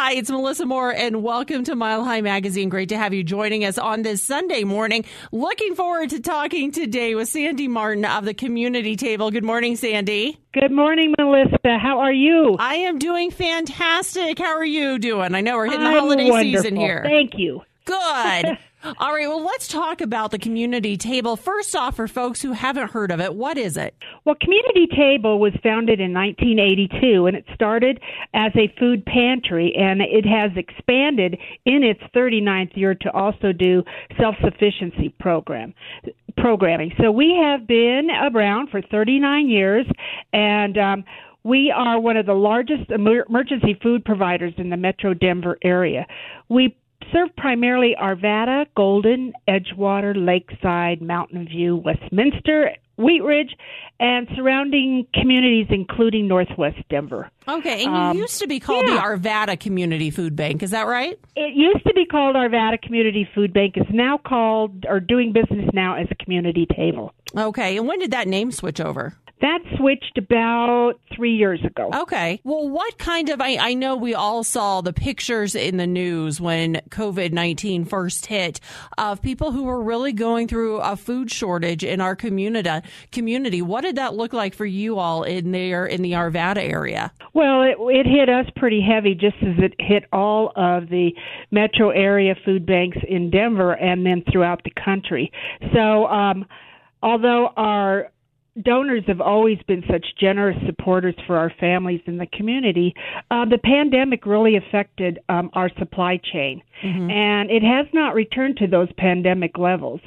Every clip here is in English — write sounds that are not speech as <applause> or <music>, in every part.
Hi, it's Melissa Moore, and welcome to Mile High Magazine. Great to have you joining us on this Sunday morning. Looking forward to talking today with Sandy Martin of the Community Table. Good morning, Sandy. Good morning, Melissa. How are you? I am doing fantastic. How are you doing? I know we're hitting the I'm holiday wonderful. season here. Thank you. Good. <laughs> All right, well, let's talk about the Community Table. First off, for folks who haven't heard of it, what is it? Well, Community Table was founded in 1982 and it started as a food pantry and it has expanded in its 39th year to also do self-sufficiency program programming. So we have been around for 39 years and um we are one of the largest emer- emergency food providers in the Metro Denver area. We serve primarily Arvada, Golden, Edgewater, Lakeside, Mountain View, Westminster, Wheat Ridge, and surrounding communities, including Northwest Denver. Okay, and you Um, used to be called yeah. the Arvada Community Food Bank. Is that right? It used to be called Arvada Community Food Bank. It's now called, or doing business now as a community table. Okay, and when did that name switch over? That switched about three years ago. Okay. Well, what kind of, I, I know we all saw the pictures in the news when COVID 19 first hit of people who were really going through a food shortage in our community. community. What did that look like for you all in there in the Arvada area? Well, it, it hit us pretty heavy, just as it hit all of the metro area food banks in Denver and then throughout the country. So, um, although our donors have always been such generous supporters for our families in the community, uh, the pandemic really affected um, our supply chain, and it has not returned to those pandemic levels.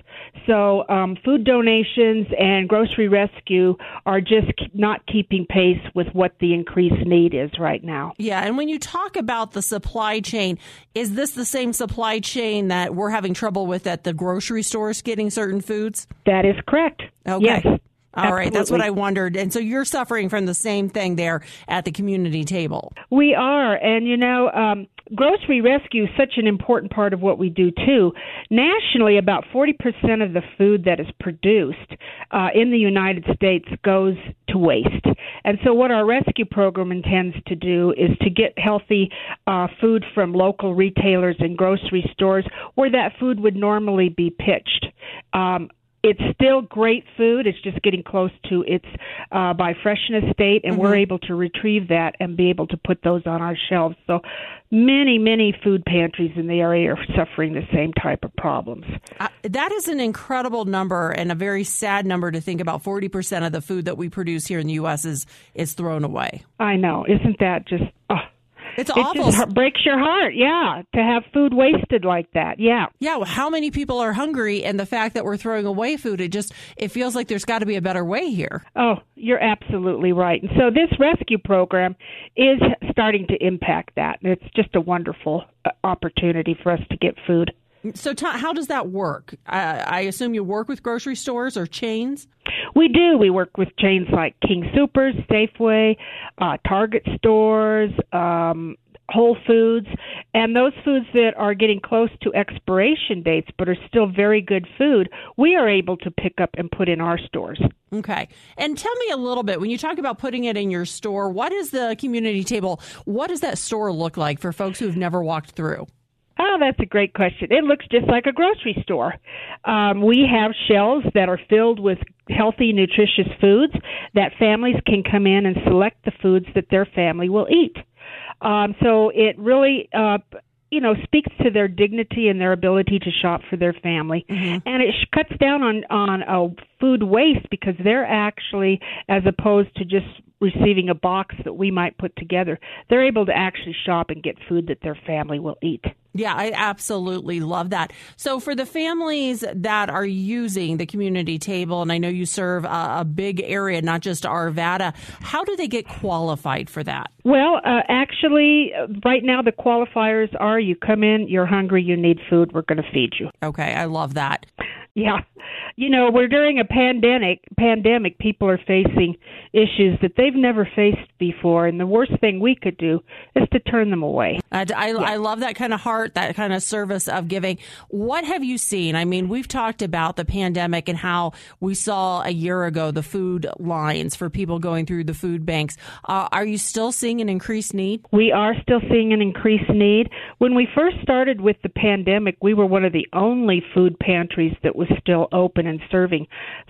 So, um, food donations and grocery rescue are just not keeping pace with what the increased need is right now. Yeah, and when you talk about the supply chain, is this the same supply chain that we're having trouble with at the grocery stores getting certain foods? That is correct. Okay. Yes. All right, that's what I wondered. And so you're suffering from the same thing there at the community table. We are, and you know, um, grocery rescue is such an important part of what we do too. Nationally, about 40% of the food that is produced uh, in the United States goes to waste. And so, what our rescue program intends to do is to get healthy uh, food from local retailers and grocery stores where that food would normally be pitched. Um, it's still great food. It's just getting close to its uh, by freshness date, and we're able to retrieve that and be able to put those on our shelves. So many, many food pantries in the area are suffering the same type of problems. Uh, that is an incredible number and a very sad number to think about. 40% of the food that we produce here in the U.S. is, is thrown away. I know, isn't that just? Oh, It's it awful. just breaks your heart. Yeah, to have food wasted like that. Yeah. yeah, well, how many people are hungry and the fact that we're throwing away food, it just, it feels like there's got to be a better way here. Oh, you're absolutely right. And so this rescue program is starting to impact that. And it's just a wonderful uh, opportunity for us to get food. So, Ta- how does that work? I, I assume you work with grocery stores or chains? We do. We work with chains like King Supers, Safeway, uh, Target stores, um, Whole Foods, and those foods that are getting close to expiration dates but are still very good food, we are able to pick up and put in our stores. Okay. And tell me a little bit when you talk about putting it in your store, what is the community table? What does that store look like for folks who've never walked through? Oh, that's a great question. It looks just like a grocery store. Um, we have shelves that are filled with healthy, nutritious foods that families can come in and select the foods that their family will eat. Um, so it really, uh, you know, speaks to their dignity and their ability to shop for their family, and it sh- cuts down on on uh, food waste because they're actually, as opposed to just receiving a box that we might put together, they're able to actually shop and get food that their family will eat. Yeah, I absolutely love that. So, for the families that are using the community table, and I know you serve a, a big area, not just Arvada, how do they get qualified for that? Well, uh, actually, right now the qualifiers are you come in, you're hungry, you need food, we're going to feed you. Okay, I love that. Yeah. You know, we're during a pandemic pandemic people are facing issues that they've never faced before and the worst thing we could do is to turn them away. I, I, yeah. I love that kind of heart, that kind of service of giving. What have you seen? I mean, we've talked about the pandemic and how we saw a year ago the food lines for people going through the food banks. Uh, are you still seeing an increased need? We are still seeing an increased need. When we first started with the pandemic, we were one of the only food pantries that was still open and serving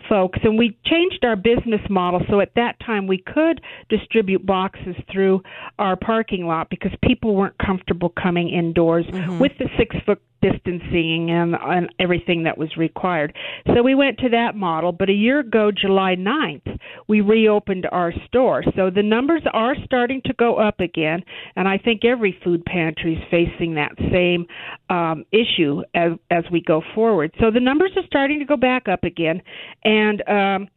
folks. And we changed our business model so at that time we could distribute boxes through our parking lot because people weren't comfortable coming indoors mm-hmm. with the six foot distancing and, and everything that was required. So we went to that model, but a year ago, July 9th, we reopened our store. So the numbers are starting to go up again, and I think every food pantry is facing that same um, issue as, as we go forward. So the numbers are starting to go back up again, and um,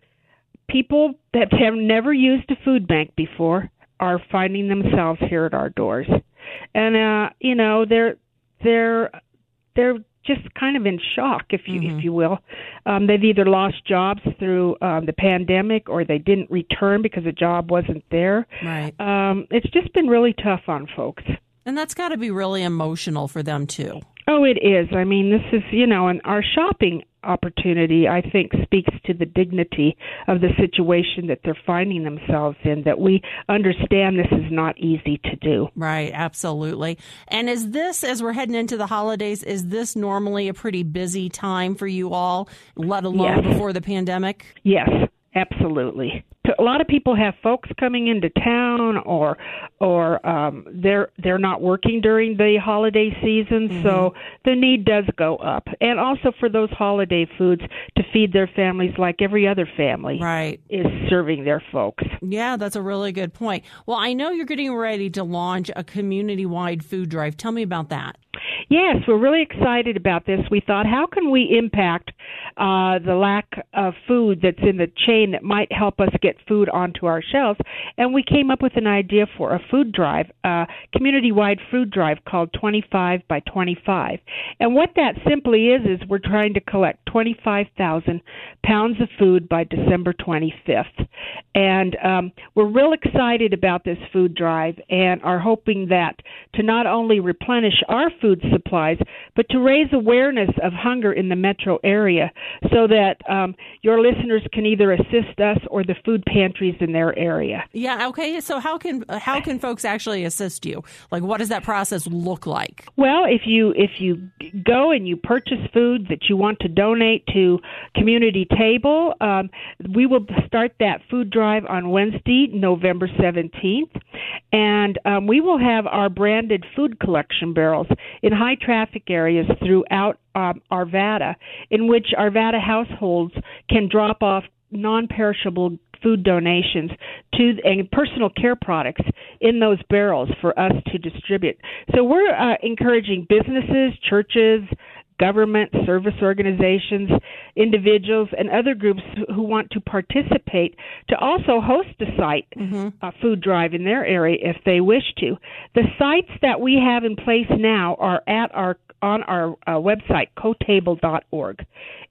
people that have never used a food bank before are finding themselves here at our doors. And uh, you know, they're they're they're just kind of in shock, if you mm-hmm. if you will. Um, they've either lost jobs through um, the pandemic, or they didn't return because a job wasn't there. Right. Um, it's just been really tough on folks. And that's got to be really emotional for them too. Oh, it is. I mean, this is you know, and our shopping opportunity, I think, speaks to the dignity of the situation that they're finding themselves in, that we understand this is not easy to do. Right, absolutely. And is this, as we're heading into the holidays, is this normally a pretty busy time for you all, let alone yes. before the pandemic? Yes, absolutely a lot of people have folks coming into town or or um they're they're not working during the holiday season mm-hmm. so the need does go up. And also for those holiday foods to feed their families like every other family right. is serving their folks. Yeah that's a really good point. Well i know you're getting ready to launch a community wide food drive. Tell me about that. Yes, we're really excited about this. We thought, how can we impact uh, the lack of food that's in the chain that might help us get food onto our shelves? And we came up with an idea for a food drive, a community wide food drive called 25 by 25. And what that simply is, is we're trying to collect 25,000 pounds of food by December 25th. And um, we're real excited about this food drive and are hoping that to not only replenish our food supplies, but to raise awareness of hunger in the metro area so that um, your listeners can either assist us or the food pantries in their area. Yeah. Okay. So how can how can folks actually assist you? Like, what does that process look like? Well, if you if you go and you purchase food that you want to donate to Community Table, um, we will start that food drive on Wednesday, November seventeenth, and um, we will have our branded food collection barrels in high traffic areas throughout um, Arvada, in which Arvada households can drop off non perishable food donations to and personal care products in those barrels for us to distribute. So we're uh, encouraging businesses, churches, government, service organizations, individuals, and other groups who want to participate to also host a site, mm-hmm. a food drive in their area if they wish to. The sites that we have in place now are at our on our uh, website, cotable.org,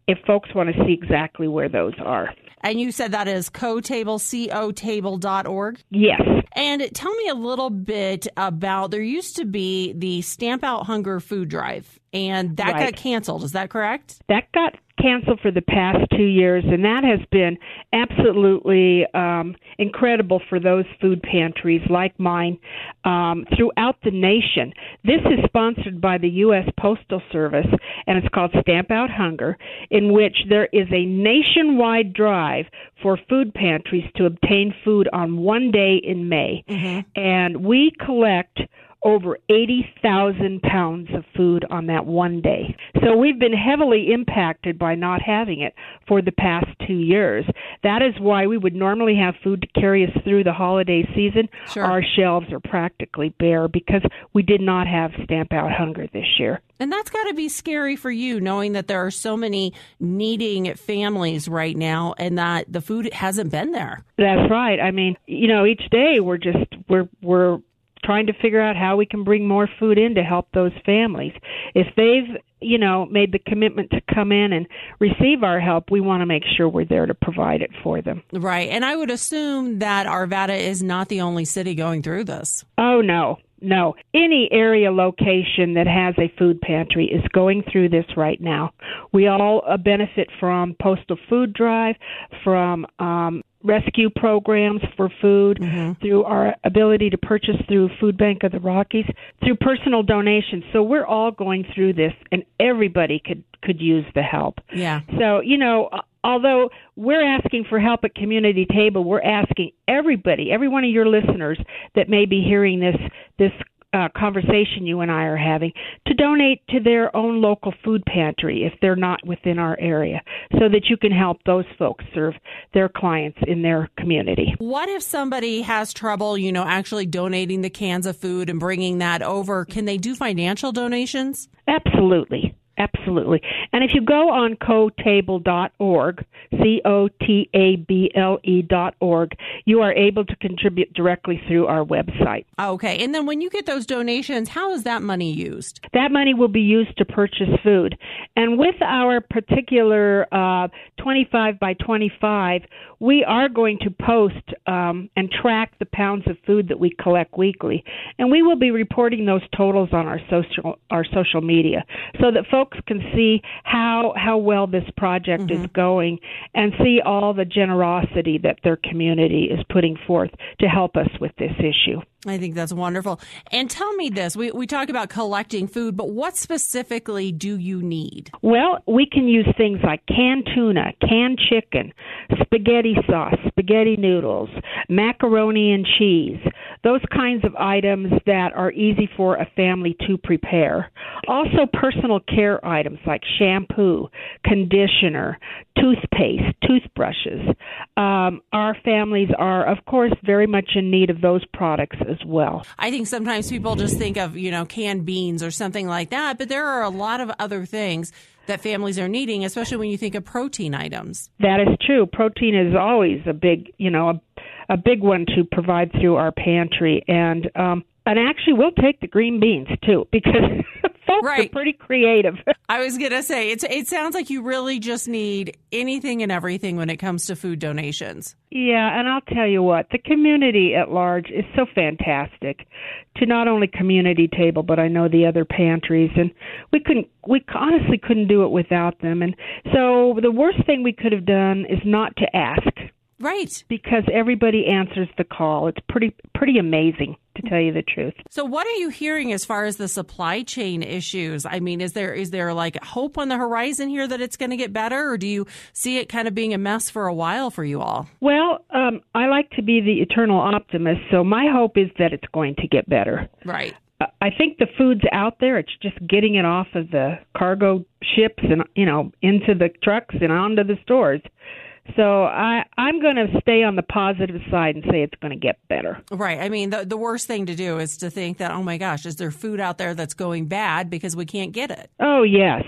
if folks want to see exactly where those are. And you said that is cotable, C-O-table.org? Yes. And tell me a little bit about, there used to be the Stamp Out Hunger food drive, and that right. got canceled. Is that correct? That got canceled for the past two years, and that has been absolutely um, incredible for those food pantries like mine um, throughout the nation. This is sponsored by the U.S. Postal Service, and it's called Stamp Out Hunger, in which there is a nationwide drive for food pantries to obtain food on one day in May. Mm-hmm. And we collect over 80,000 pounds of food on that one day. So we've been heavily impacted by not having it for the past two years. That is why we would normally have food to carry us through the holiday season. Sure. Our shelves are practically bare because we did not have Stamp Out Hunger this year. And that's got to be scary for you, knowing that there are so many needing families right now, and that the food hasn't been there. That's right. I mean, you know, each day we're just we're we're trying to figure out how we can bring more food in to help those families. If they've you know, made the commitment to come in and receive our help, we want to make sure we're there to provide it for them. Right. And I would assume that Arvada is not the only city going through this. Oh, no. No. Any area location that has a food pantry is going through this right now. We all uh, benefit from Postal Food Drive, from um, rescue programs for food, mm-hmm. through our ability to purchase through Food Bank of the Rockies, through personal donations. So we're all going through this, and everybody could could use the help. Yeah. So you know, although we're asking for help at community table we're asking everybody every one of your listeners that may be hearing this this uh, conversation you and I are having to donate to their own local food pantry if they're not within our area so that you can help those folks serve their clients in their community. What if somebody has trouble, you know, actually donating the cans of food and bringing that over? Can they do financial donations? Absolutely. Absolutely. And if you go on cotable.org, C O T A B L E.org, you are able to contribute directly through our website. Okay. And then when you get those donations, how is that money used? That money will be used to purchase food. And with our particular uh, 25 by 25, we are going to post um, and track the pounds of food that we collect weekly. And we will be reporting those totals on our social, our social media so that folks folks can see how how well this project mm-hmm. is going and see all the generosity that their community is putting forth to help us with this issue. I think that's wonderful. And tell me this we, we talk about collecting food, but what specifically do you need? Well, we can use things like canned tuna, canned chicken, spaghetti sauce, spaghetti noodles, macaroni and cheese, those kinds of items that are easy for a family to prepare. Also, personal care items like shampoo, conditioner, toothpaste, toothbrushes. Um, our families are, of course, very much in need of those products as well. I think sometimes people just think of, you know, canned beans or something like that, but there are a lot of other things that families are needing, especially when you think of protein items. That is true. Protein is always a big, you know, a, a big one to provide through our pantry, and um, and actually we'll take the green beans too because <laughs> <laughs> folks right. are pretty creative. <laughs> I was gonna say it's it sounds like you really just need anything and everything when it comes to food donations. Yeah, and I'll tell you what, the community at large is so fantastic to not only community table, but I know the other pantries, and we couldn't, we honestly couldn't do it without them. And so the worst thing we could have done is not to ask. Right. Because everybody answers the call. It's pretty pretty amazing to tell you the truth. So what are you hearing as far as the supply chain issues? I mean, is there is there like hope on the horizon here that it's going to get better or do you see it kind of being a mess for a while for you all? Well, um, I like to be the eternal optimist, so my hope is that it's going to get better. Right. I think the food's out there. It's just getting it off of the cargo ships and you know into the trucks and onto the stores. So I I'm going to stay on the positive side and say it's going to get better. Right. I mean, the the worst thing to do is to think that oh my gosh, is there food out there that's going bad because we can't get it? Oh yes.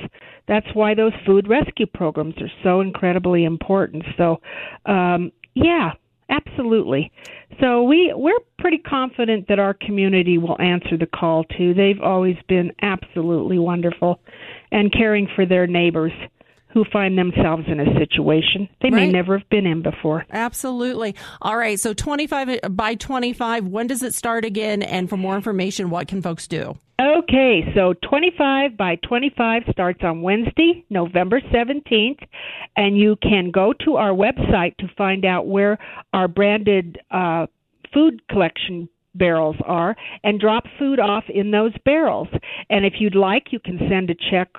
That's why those food rescue programs are so incredibly important. So um yeah, absolutely. So we we're pretty confident that our community will answer the call too. They've always been absolutely wonderful and caring for their neighbors who find themselves in a situation they right. may never have been in before. Absolutely. All right. So 25 by 25, when does it start again? And for more information, what can folks do? Okay, so 25 by 25 starts on Wednesday, November 17th, and you can go to our website to find out where our branded uh, food collection barrels are and drop food off in those barrels. And if you'd like, you can send a check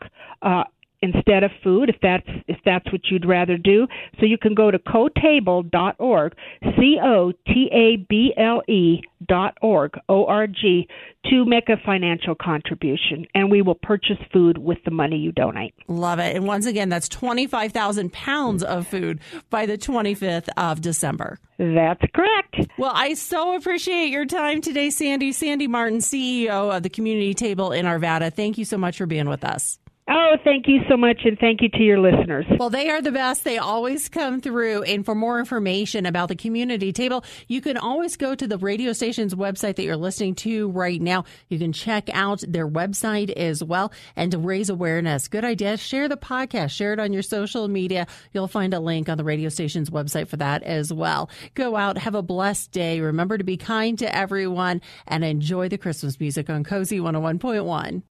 uh, instead of food if that's if that's what you'd rather do. So you can go to cotable.org c o t a b l e dot org o r g to make a financial contribution and we will purchase food with the money you donate. Love it. And once again that's 25,000 pounds of food by the 25th of December. That's correct. Well I so appreciate your time today Sandy. Sandy Martin CEO of the community table in Arvada. Thank you so much for being with us Oh, thank you so much, and thank you to your listeners. Well, they are the best. They always come through. And for more information about the community table, you can always go to the radio station's website that you're listening to right now. You can check out their website as well and to raise awareness. Good idea. Share the podcast, share it on your social media. You'll find a link on the radio station's website for that as well. Go out, have a blessed day. Remember to be kind to everyone and enjoy the Christmas music on KOSI 101.1.